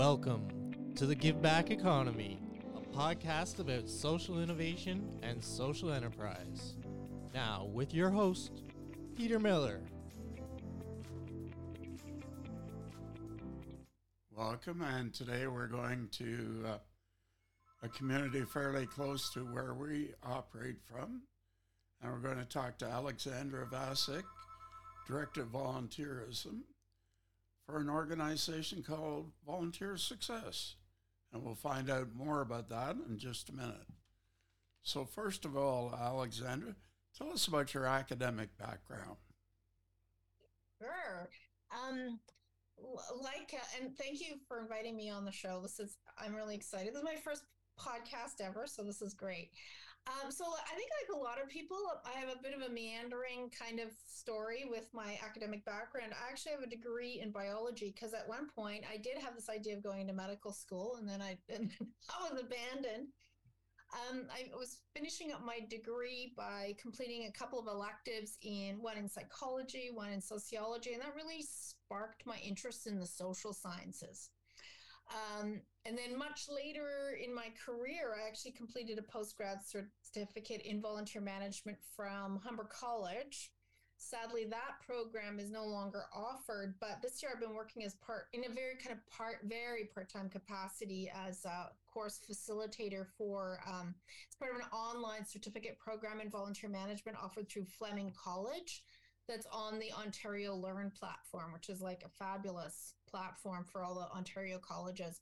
Welcome to the Give Back Economy, a podcast about social innovation and social enterprise. Now, with your host, Peter Miller. Welcome, and today we're going to uh, a community fairly close to where we operate from, and we're going to talk to Aleksandra Vasic, Director of Volunteerism for an organization called Volunteer Success. And we'll find out more about that in just a minute. So, first of all, Aleksandra, tell us about your academic background. Sure. Um, like, uh, and thank you for inviting me on the show. This is, I'm really excited. This is my first podcast ever, so this is great. Um, so I think like a lot of people, I have a bit of a meandering kind of story with my academic background. I actually have a degree in biology because at one point I did have this idea of going to medical school, and then I and I was abandoned. Um, I was finishing up my degree by completing a couple of electives in one in psychology, one in sociology, and that really sparked my interest in the social sciences. Um, and then much later in my career, I actually completed a postgrad certificate in volunteer management from Humber College. Sadly, that program is no longer offered, but this year I've been working as part in a very kind of part, very part-time capacity as a course facilitator for. Um, it's part of an online certificate program in volunteer management offered through Fleming College that's on the Ontario Learn platform, which is like a fabulous platform for all the Ontario colleges.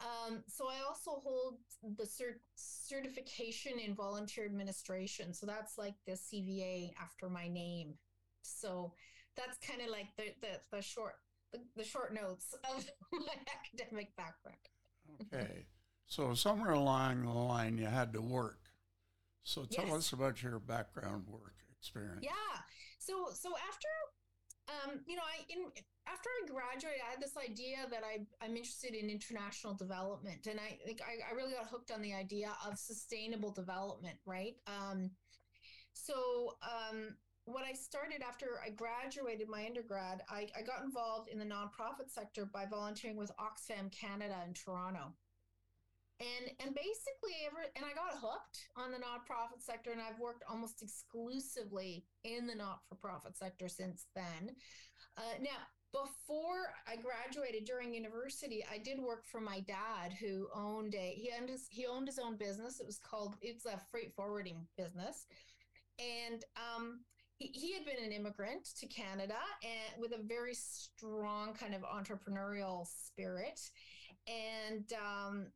Um, so I also hold the cert- certification in volunteer administration. So that's like the CVA after my name. So that's kind of like the, the, the short the, the short notes of my academic background. Okay. So somewhere along the line you had to work. So tell yes. us about your background work experience. Yeah. So so after um, you know, I in after I graduated, I had this idea that I I'm interested in international development, and I I, I really got hooked on the idea of sustainable development, right? Um, so um, what I started after I graduated my undergrad, I, I got involved in the nonprofit sector by volunteering with Oxfam Canada in Toronto. And and basically ever and i got hooked on the nonprofit sector and i've worked almost exclusively in the not-for-profit sector since then. Uh, now before i graduated during university i did work for my dad who owned a he owned his he owned his own business it was called it's a freight forwarding business and um, he, he had been an immigrant to Canada and with a very strong kind of entrepreneurial spirit. And um,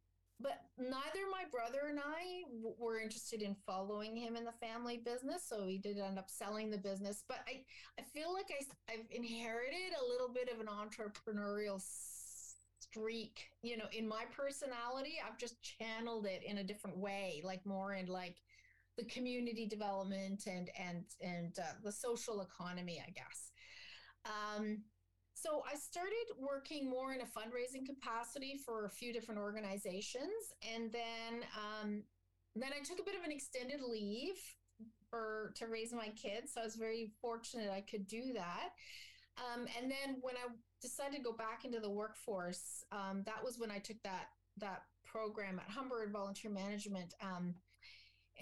but neither my brother and I w- were interested in following him in the family business. So we did end up selling the business. But I, I feel like I, I've inherited a little bit of an entrepreneurial streak, you know, in my personality. I've just channeled it in a different way, like more in like the community development and and and uh, the social economy, I guess. Um, so I started working more in a fundraising capacity for a few different organizations, and then um, then I took a bit of an extended leave for to raise my kids. So I was very fortunate I could do that. Um, and then when I decided to go back into the workforce, um, that was when I took that that program at Humber Volunteer Management. Um,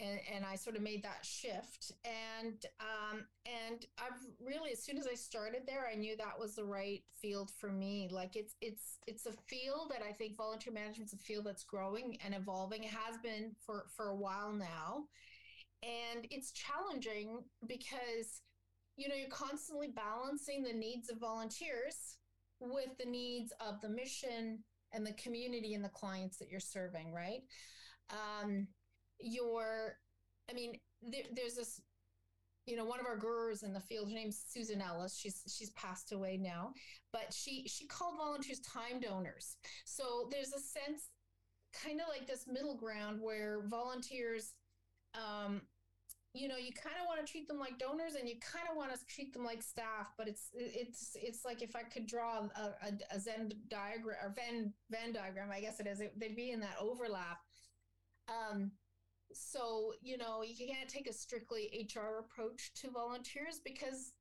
and, and I sort of made that shift. And um, and I've really, as soon as I started there, I knew that was the right field for me. Like it's it's it's a field that I think volunteer management is a field that's growing and evolving. It has been for for a while now, and it's challenging because you know you're constantly balancing the needs of volunteers with the needs of the mission and the community and the clients that you're serving, right? Um, your i mean there, there's this you know one of our gurus in the field her name's susan ellis. She's she's passed away now but she she called volunteers time donors. So there's a sense kind of like this middle ground where volunteers um you know you kind of want to treat them like donors and you kind of want to treat them like staff but it's it's it's like if i could draw a, a, a zen diagram or venn venn diagram i guess it is it, they'd be in that overlap. Um so you know you can't take a strictly hr approach to volunteers because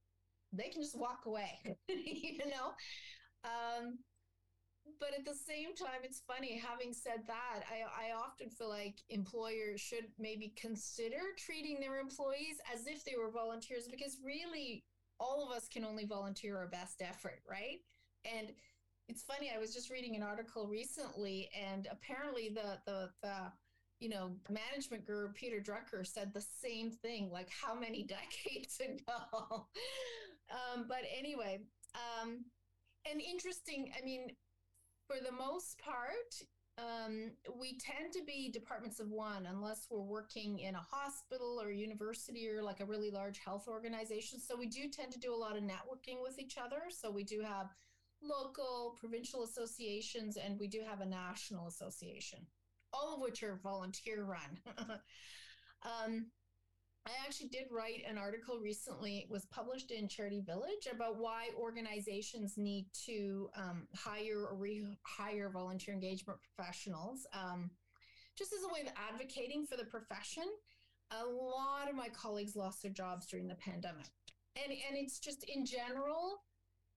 they can just walk away you know um, but at the same time, it's funny. Having said that, I, I often feel like employers should maybe consider treating their employees as if they were volunteers because really all of us can only volunteer our best effort, right? And it's funny. I was just reading an article recently, and apparently the the the you know management guru Peter Drucker said the same thing. Like how many decades ago? um, but anyway, um, and interesting. I mean, for the most part, um, we tend to be departments of one unless we're working in a hospital or university or like a really large health organization. So we do tend to do a lot of networking with each other. So we do have local, provincial associations, and we do have a national association, all of which are volunteer run. um, I actually did write an article recently. It was published in Charity Village about why organizations need to um, hire or rehire volunteer engagement professionals. Um, just as a way of advocating for the profession, a lot of my colleagues lost their jobs during the pandemic. And, and it's just in general,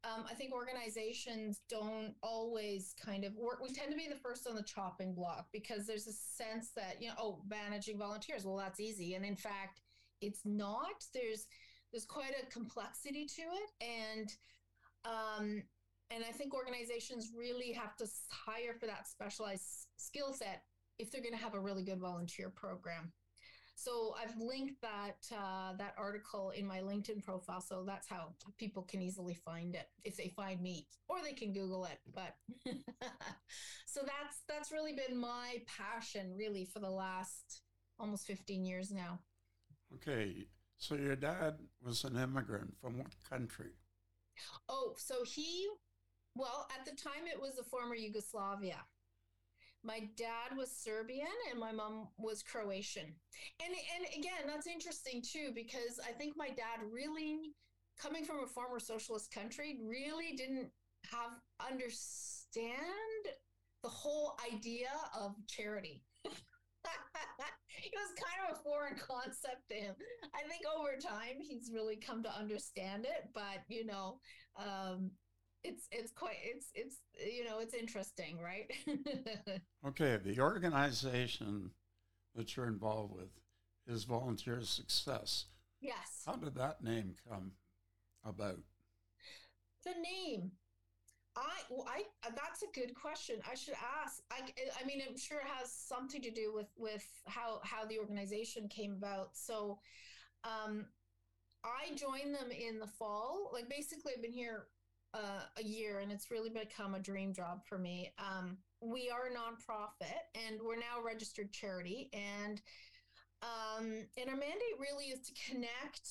um, I think organizations don't always kind of work. We tend to be the first on the chopping block because there's a sense that, you know, oh, managing volunteers, well, that's easy. And in fact, it's not. There's there's quite a complexity to it, and um, and I think organizations really have to hire for that specialized skill set if they're going to have a really good volunteer program. So I've linked that uh, that article in my LinkedIn profile, so that's how people can easily find it if they find me, or they can Google it. But so that's that's really been my passion, really, for the last almost 15 years now. Okay, so your dad was an immigrant from what country? Oh, so he, well, at the time it was the former Yugoslavia. My dad was Serbian and my mom was Croatian. And and again, that's interesting too because I think my dad really coming from a former socialist country really didn't have understand the whole idea of charity. it was kind of a foreign concept to him. I think over time he's really come to understand it, but you know, um, it's it's quite it's it's you know it's interesting, right? okay, the organization that you're involved with is Volunteer Success. Yes. How did that name come about? The name. I, well, I, that's a good question. I should ask. I, I mean, I'm sure it has something to do with with how how the organization came about. So, um, I joined them in the fall. Like, basically, I've been here uh, a year, and it's really become a dream job for me. Um, we are a nonprofit, and we're now a registered charity, and um, and our mandate really is to connect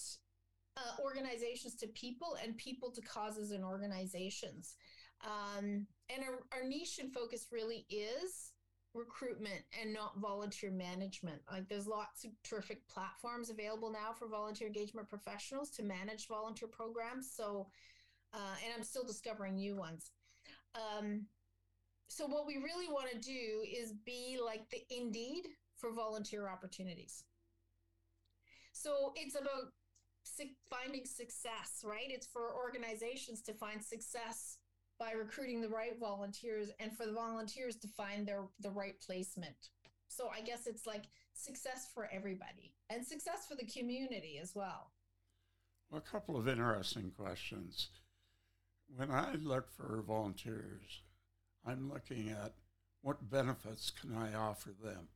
uh, organizations to people and people to causes and organizations. Um, and our, our niche and focus really is recruitment and not volunteer management. Like there's lots of terrific platforms available now for volunteer engagement professionals to manage volunteer programs. So, uh, and I'm still discovering new ones. Um, so what we really want to do is be like the Indeed for volunteer opportunities. So it's about finding success, right? It's for organizations to find success by recruiting the right volunteers and for the volunteers to find their the right placement. So I guess it's like success for everybody and success for the community as well. well a couple of interesting questions. When I look for volunteers, I'm looking at what benefits can I offer them?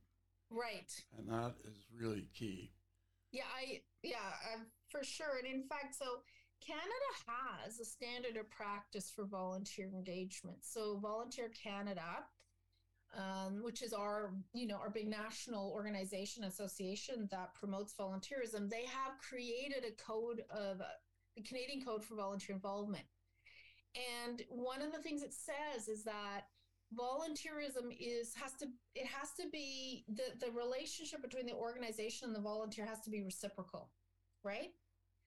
Right. And that is really key. Yeah, I yeah, uh, for sure. And in fact, so Canada has a standard of practice for volunteer engagement. So Volunteer Canada, um, which is our, you know, our big national organization association that promotes volunteerism, they have created a code of uh, the Canadian Code for Volunteer Involvement. And one of the things it says is that volunteerism is has to it has to be the the relationship between the organization and the volunteer has to be reciprocal, right?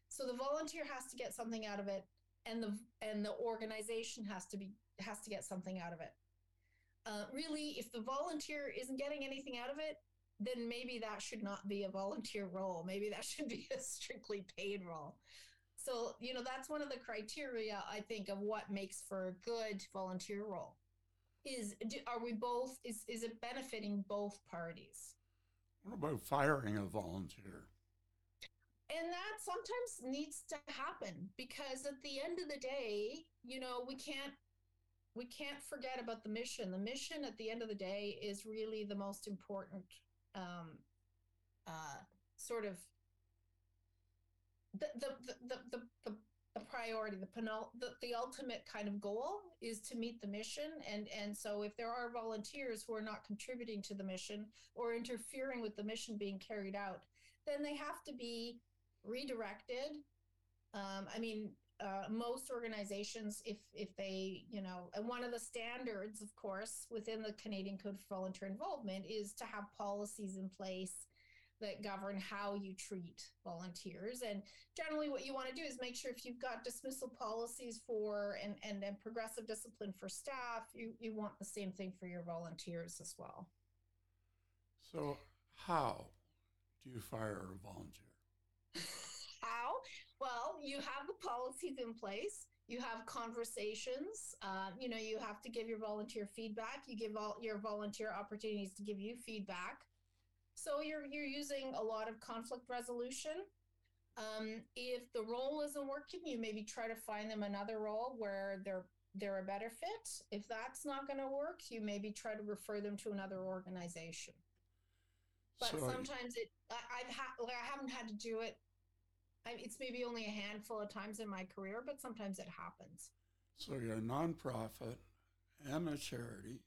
So the volunteer has to get something out of it, and the and the organization has to be has to get something out of it. Uh, really, if the volunteer isn't getting anything out of it, then maybe that should not be a volunteer role. Maybe that should be a strictly paid role. So, you know, that's one of the criteria I think of what makes for a good volunteer role. is do, are we both is is it benefiting both parties What about firing a volunteer? and that sometimes needs to happen because at the end of the day you know we can't we can't forget about the mission the mission at the end of the day is really the most important um uh sort of the the the the, the, the priority the, penul- the the ultimate kind of goal is to meet the mission. And and so if there are volunteers who are not contributing to the mission or interfering with the mission being carried out then they have to be redirected. Um, i mean uh, most organizations if if they you know and one of the standards of course within the canadian code for volunteer involvement is to have policies in place that govern how you treat volunteers. And generally what you want to do is make sure if you've got dismissal policies for and and, and progressive discipline for staff you you want the same thing for your volunteers as well. So, how do you fire a volunteer? how? Well you have the policies in place. You have conversations. Uh, you know you have to give your volunteer feedback. You give all your volunteer opportunities to give you feedback so you're you're using a lot of conflict resolution. Um, if the role isn't working you maybe try to find them another role where they're they're a better fit. If that's not going to work you maybe try to refer them to another organization. But So- sometimes it I, i've had like i haven't had to do it. I, it's maybe only a handful of times in my career but sometimes it happens. So, you're a nonprofit and a charity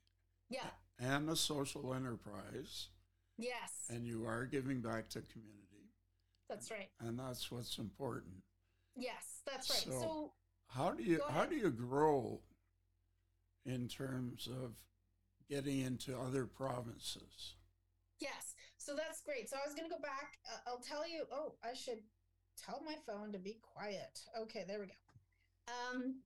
yeah. and a social enterprise, yes and you are giving back to community, that's right and that's what's important. yes that's right So- so How do you how do you grow in terms of getting into other provinces? Yes. So that's great. So I was going to go back. Uh, I'll tell you. Oh, I should tell my phone to be quiet. Okay, there we go. Um,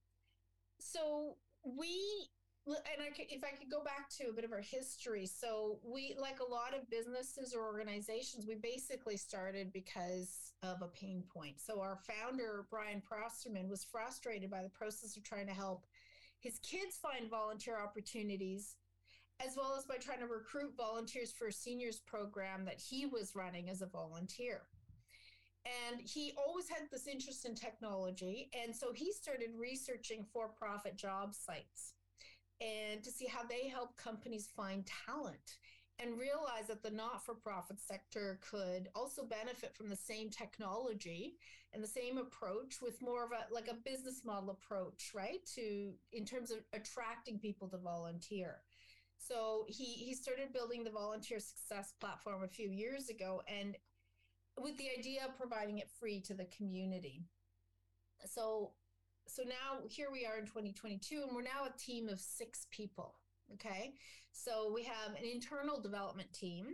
so we and I could, if I could go back to a bit of our history. So we, like a lot of businesses or organizations, we basically started because of a pain point. So our founder Brian Prosterman was frustrated by the process of trying to help his kids find volunteer opportunities as well as by trying to recruit volunteers for a seniors program that he was running as a volunteer. And he always had this interest in technology. And so he started researching for profit job sites and to see how they help companies find talent and realize that the not for profit sector could also benefit from the same technology and the same approach with more of a like a business model approach right to in terms of attracting people to volunteer so he he started building the volunteer success platform a few years ago and with the idea of providing it free to the community. So so now here we are in 2022 and we're now a team of 6 people, okay? So we have an internal development team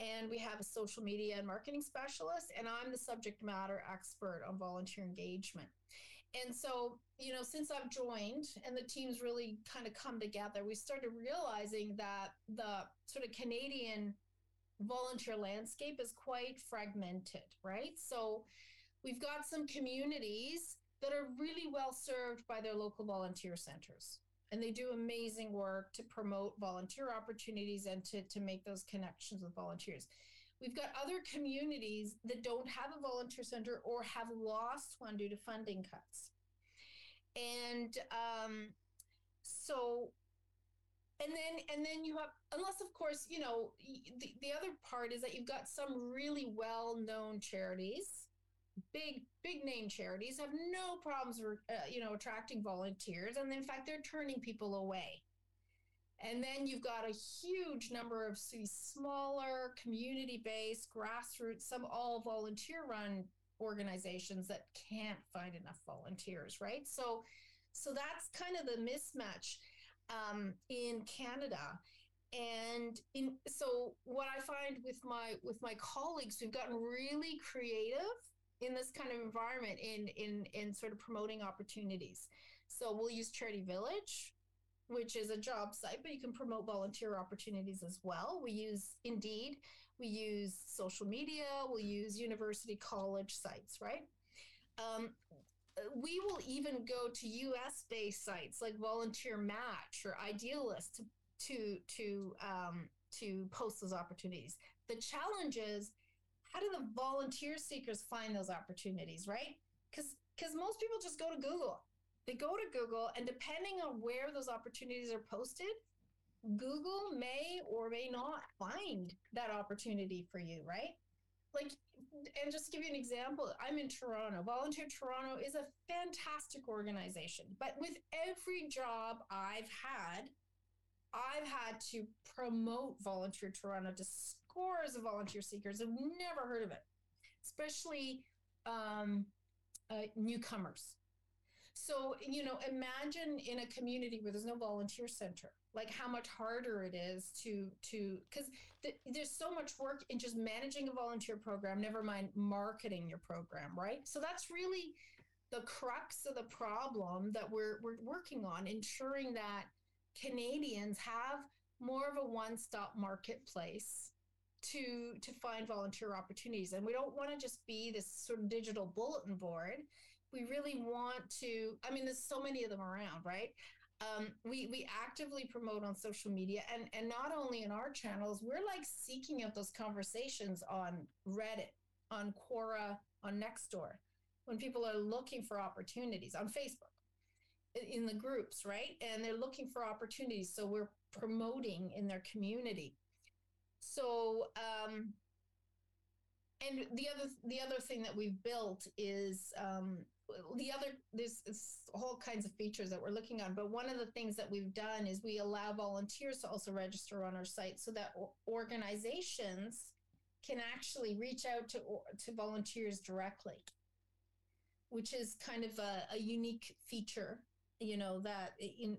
and we have a social media and marketing specialist and I'm the subject matter expert on volunteer engagement. And so, you know, since I've joined and the team's really kind of come together, we started realizing that the sort of Canadian volunteer landscape is quite fragmented, right? So we've got some communities that are really well served by their local volunteer centers. And they do amazing work to promote volunteer opportunities and to, to make those connections with volunteers. We've got other communities that don't have a volunteer center or have lost one due to funding cuts. And um, so and then and then you have unless of course you know the, the other part is that you've got some really well known charities big big name charities have no problems uh, you know attracting volunteers and in fact they're turning people away and then you've got a huge number of smaller community based grassroots some all volunteer run organizations that can't find enough volunteers right so so that's kind of the mismatch um, in Canada. And in so what I find with my with my colleagues, we've gotten really creative in this kind of environment in in in sort of promoting opportunities. So we'll use Charity Village, which is a job site, but you can promote volunteer opportunities as well. We use Indeed, we use social media, we'll use university college sites, right? Um, we will even go to US based sites like Volunteer Match or Idealist to to to um, to post those opportunities. The challenge is how do the volunteer seekers find those opportunities, right? Because because most people just go to Google. They go to Google, and depending on where those opportunities are posted, Google may or may not find that opportunity for you, right? Like, and just to give you an example, I'm in Toronto. Volunteer Toronto is a fantastic organization, but with every job I've had, I've had to promote Volunteer Toronto to scores of volunteer seekers who've never heard of it, especially um, uh, newcomers. So, you know, imagine in a community where there's no volunteer center, like how much harder it is to, to, because th- there's so much work in just managing a volunteer program, never mind marketing your program, right? So that's really the crux of the problem that we're, we're working on, ensuring that Canadians have more of a one stop marketplace to to find volunteer opportunities. And we don't want to just be this sort of digital bulletin board. We really want to i mean there's so many of them around right? Um, we we actively promote on social media. And and not only in our channels we're like seeking out those conversations on reddit on quora on nextdoor when people are looking for opportunities on facebook in the groups right? And they're looking for opportunities. So we're promoting in their community so um and the other the other thing that we've built is um the other there's, all kinds of features that we're looking on but one of the things that we've done is we allow volunteers to also register on our site so that organizations can actually reach out to to volunteers directly which is kind of a, a unique feature you know that in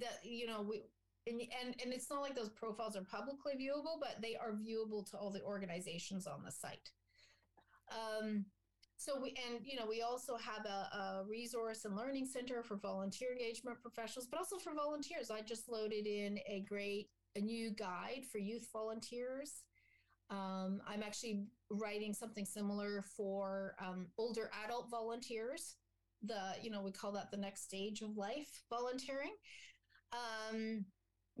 that you know we and, and and it's not like those profiles are publicly viewable but they are viewable to all the organizations on the site. Um, so we and you know we also have a, a, resource and learning center for volunteer engagement professionals but also for volunteers. I just loaded in a great a new guide for youth volunteers. Um, i'm actually writing something similar for um, older adult volunteers the you know we call that the next stage of life volunteering. Um,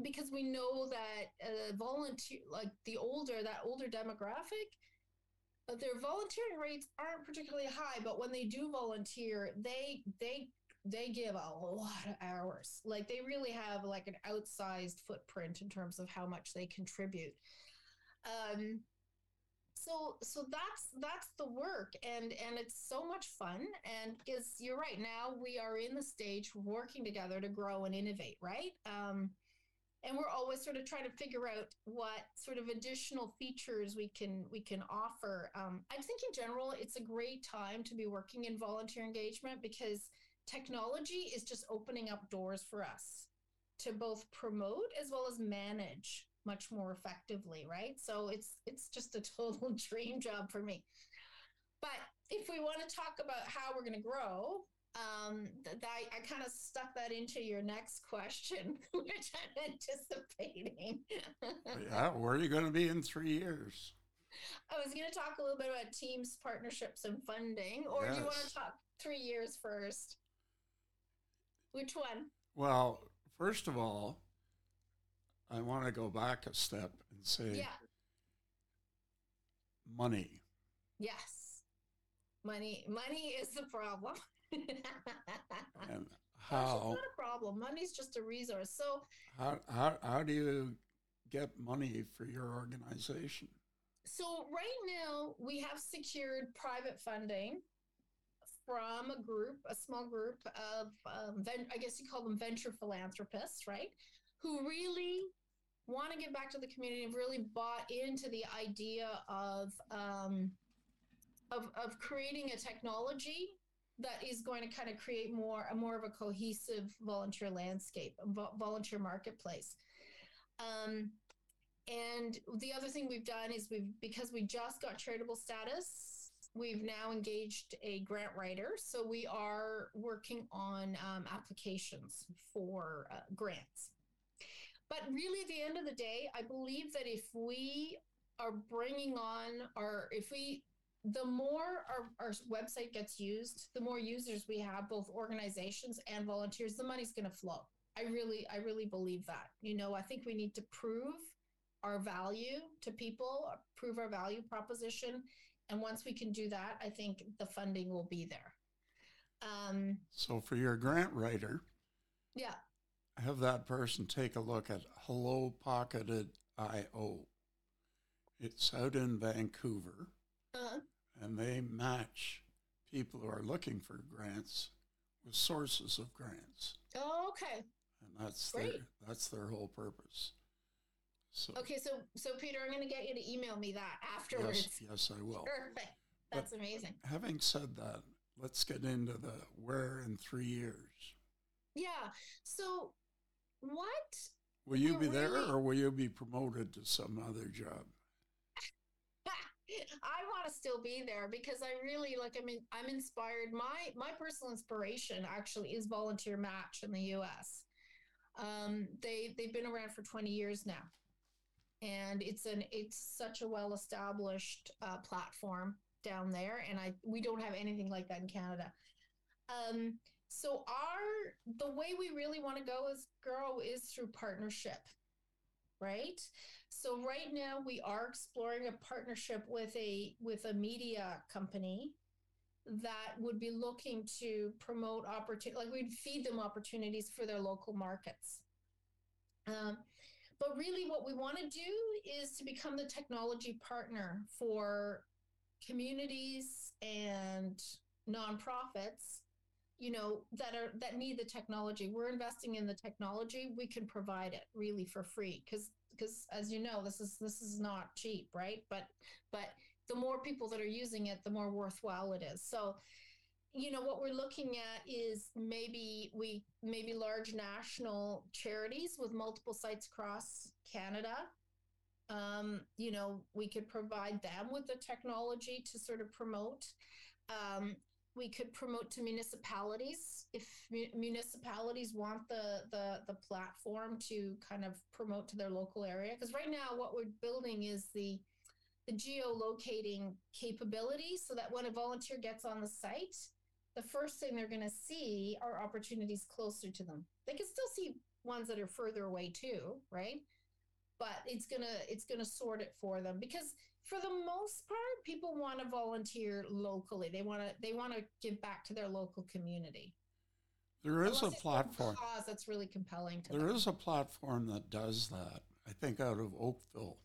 because we know that uh, volunteer like the older that older demographic uh, their volunteering rates aren't particularly high but when they do volunteer they they they give a lot of hours. Like they really have like an outsized footprint in terms of how much they contribute. Um so so that's that's the work and and it's so much fun and because you're right now we are in the stage working together to grow and innovate right? Um and we're always sort of trying to figure out what sort of additional features we can we can offer. Um, i think in general it's a great time to be working in volunteer engagement because technology is just opening up doors for us to both promote as well as manage much more effectively right? So it's it's just a total dream job for me. But if we want to talk about how we're going to grow um th- I, I kind of stuck that into your next question which i'm anticipating yeah where are you going to be in three years i was going to talk a little bit about teams partnerships and funding or yes. do you want to talk three years first which one well first of all I want to go back a step and say yeah. money. Yes. Money money is the problem. and how it's not a problem. Money's just a resource. So how, how how do you get money for your organization? So right now we have secured private funding from a group, a small group of, um, ven- I guess you call them venture philanthropists, right? Who really want to give back to the community and really bought into the idea of um, of, of creating a technology that is going to kind of create more a more of a cohesive volunteer landscape, vo- volunteer marketplace. Um, and the other thing we've done is we've because we just got charitable status, we've now engaged a grant writer. So we are working on um, applications for uh, grants. But really, at the end of the day, I believe that if we are bringing on, or if we the more our, our website gets used, the more users we have, both organizations and volunteers, the money's going to flow. I really, I really believe that. You know, I think we need to prove our value to people, prove our value proposition. And once we can do that, I think the funding will be there. Um, So for your grant writer, yeah. have that person take a look at Hello Pocketed IO. It's out in Vancouver, Uh, and they match people who are looking for grants with sources of grants, oh, okay. and that's Great. their that's their whole purpose. So Okay. So, so Peter, I'm going to get you to email me that afterwards. yes, yes, I will. Perfect. That's amazing. Having said that, let's get into the where in three years. Yeah. So, what Will you be there, or will you be promoted to some other job? I want to still be there because I really like. I mean, I'm inspired. My my personal inspiration actually is Volunteer Match in the U.S. Um, they they've been around for 20 years now, and it's an it's such a well established uh, platform down there, and I we don't have anything like that in Canada. Um, so our the way we really want to go as grow is through partnership, right? So right now we are exploring a partnership with a with a media company that would be looking to promote opportunity like we'd feed them opportunities for their local markets. Um, but really what we want to do is to become the technology partner for communities and nonprofits you know that are that need the technology. We're investing in the technology. We can provide it really for free because because as you know this is this is not cheap right? But but the more people that are using it the more worthwhile it is. So you know what we're looking at is maybe we maybe large national charities with multiple sites across canada um, you know we could provide them with the technology to sort of promote. Um, we could promote to municipalities. If mu- municipalities want the, the the platform to kind of promote to their local area because right now what we're building is the the geolocating capability so that when a volunteer gets on the site the first thing they're going to see are opportunities closer to them. They can still see ones that are further away too right but it's gonna it's gonna sort it for them because for the most part people want to volunteer locally they want to they want to give back to their local community There is a Unless a platform. cause that's really compelling to There them. is a platform that does that. I think out of Oakville,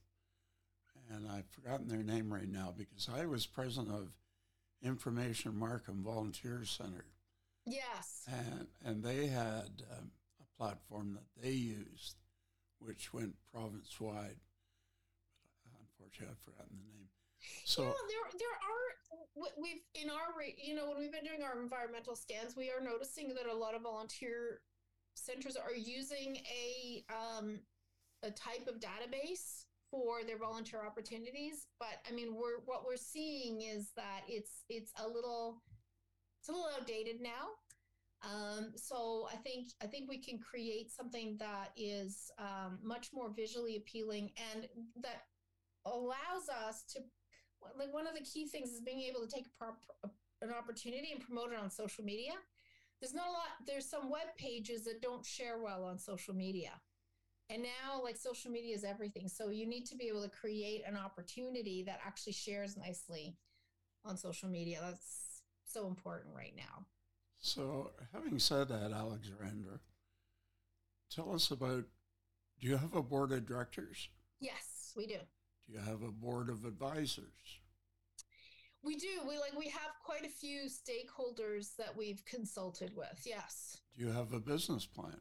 and I've forgotten their name right now because I was president of Information Markham Volunteer Center, yes and and they had um, a platform that they used, which went province wide. Unfortunately, I've forgotten the name. So yeah, there there are we've in our you know when we've been doing our environmental scans, we are noticing that a lot of volunteer centers are using a um, a type of database for their volunteer opportunities. But I mean, we're what we're seeing is that it's it's a little it's a little outdated now. Um, so I think I think we can create something that is um, much more visually appealing and that allows us to like one of the key things is being able to take a an opportunity and promote it on social media. There's not a lot. There's some web pages that don't share well on social media, and now like social media is everything. So you need to be able to create an opportunity that actually shares nicely on social media. That's so important right now. So, having said that, Aleksandra, tell us about do you have a board of directors? Yes, we do. Do you have a board of advisors? We do. We like we have quite a few stakeholders that we've consulted with. Yes. Do you have a business plan?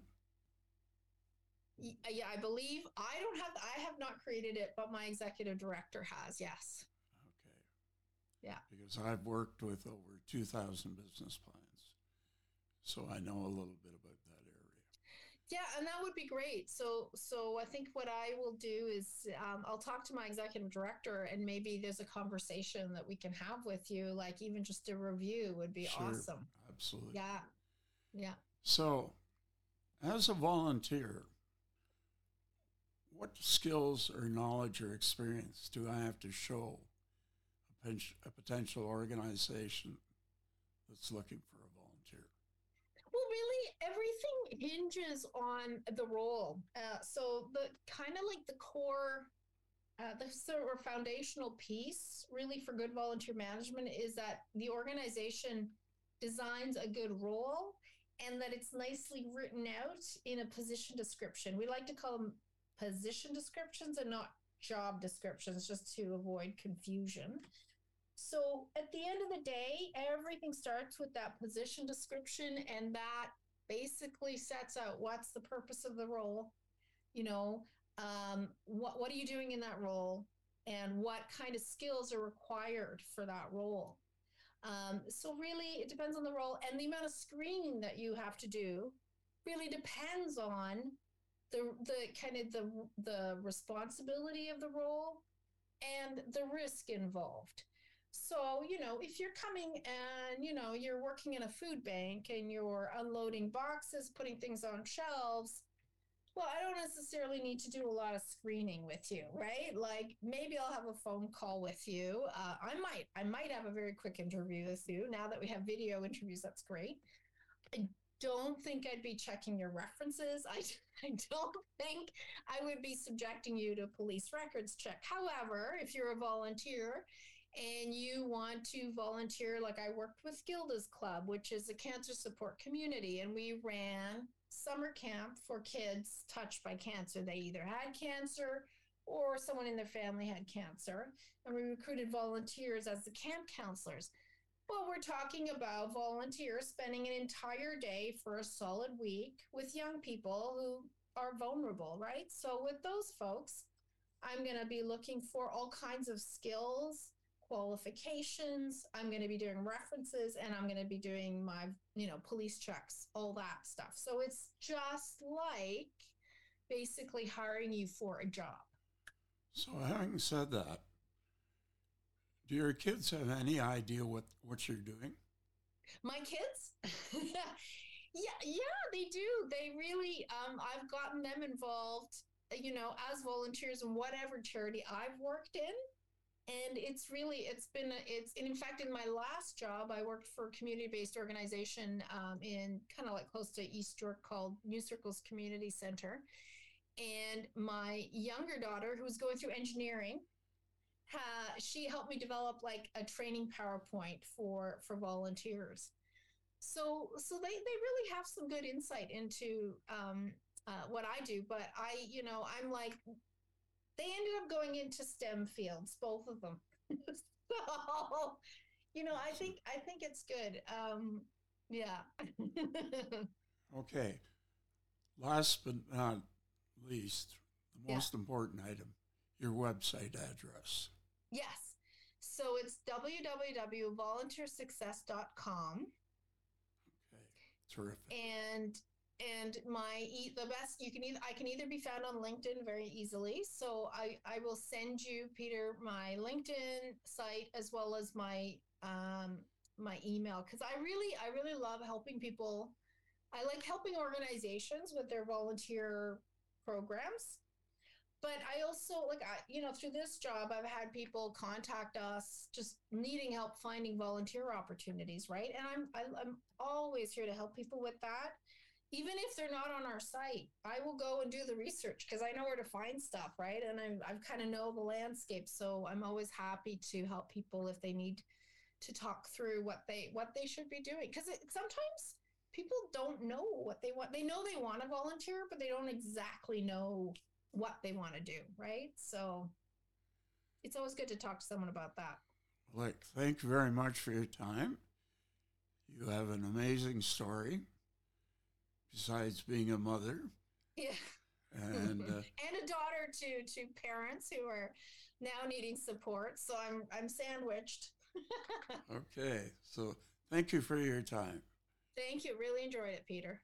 Uh, Yeah, I believe I don't have I have not created it, but my executive director has. Yes. Okay. Yeah. Because I've worked with over 2,000 business plans, so I know a little bit about that area. Yeah, and that would be great. So, so I think what I will do is um, I'll talk to my executive director, and maybe there's a conversation that we can have with you, like even just a review would be Sure. awesome. Absolutely. Yeah, yeah. So, as a volunteer, what skills or knowledge or experience do I have to show a potential organization that's looking for a volunteer? Well, really, everything hinges on the role. Uh, so the kind of like the core, uh, the sort of foundational piece, really, for good volunteer management is that the organization designs a good role and that it's nicely written out in a position description. We like to call them position descriptions and not job descriptions just to avoid confusion. So at the end of the day, everything starts with that position description, and that basically sets out what's the purpose of the role. You know, um, what what are you doing in that role, and what kind of skills are required for that role. Um, so really, it depends on the role and the amount of screening that you have to do. Really depends on the the kind of the the responsibility of the role and the risk involved. So, you know, if you're coming and, you know, you're working in a food bank and you're unloading boxes, putting things on shelves, well, I don't necessarily need to do a lot of screening with you, right? Like maybe I'll have a phone call with you. Uh, I might, I might have a very quick interview with you. Now that we have video interviews, that's great. I don't think I'd be checking your references. I, I don't think I would be subjecting you to police records check. However, if you're a volunteer and you want to volunteer, like I worked with Gilda's Club, which is a cancer support community, and we ran summer camp for kids touched by cancer. They either had cancer or someone in their family had cancer, and we recruited volunteers as the camp counselors. Well, we're talking about volunteers spending an entire day for a solid week with young people who are vulnerable, right? So, with those folks, I'm going to be looking for all kinds of skills qualifications. I'm going to be doing references and I'm going to be doing my, you know, police checks, all that stuff. So it's just like basically hiring you for a job. So, having said that, do your kids have any idea what, what you're doing? My kids? yeah, yeah, they do. They really, um, I've gotten them involved, you know, as volunteers in whatever charity I've worked in and it's really it's been it's in fact in my last job i worked for a community-based organization um, in kind of like close to east york called new circles community center. And my younger daughter who was going through engineering she helped me develop like a training powerpoint for for volunteers. So so they they really have some good insight into um, uh, what i do. But i you know i'm like they ended up going into STEM fields, both of them. so, you know, I think I think it's good. Um, yeah. okay. Last but not least, the most yeah. important item, your website address. Yes. So it's www.volunteersuccess.com. Okay. Terrific. And and my the best you can either I can either be found on LinkedIn very easily. So I I will send you Peter my LinkedIn site as well as my um my email because I really I really love helping people. I like helping organizations with their volunteer programs. But I also like I you know through this job I've had people contact us just needing help finding volunteer opportunities, right? And I'm I, am i am always here to help people with that even if they're not on our site, I will go and do the research because I know where to find stuff, right? And I'm, I've kind of know the landscape, so I'm always happy to help people if they need to talk through what they what they should be doing. Because sometimes people don't know what they want. They know they want to volunteer, but they don't exactly know what they want to do, right? So it's always good to talk to someone about that. Like, thank you very much for your time. You have an amazing story besides being a mother. Yeah. And uh, and a daughter to to parents who are now needing support. So I'm I'm sandwiched. okay. So thank you for your time. Thank you. Really enjoyed it, Peter.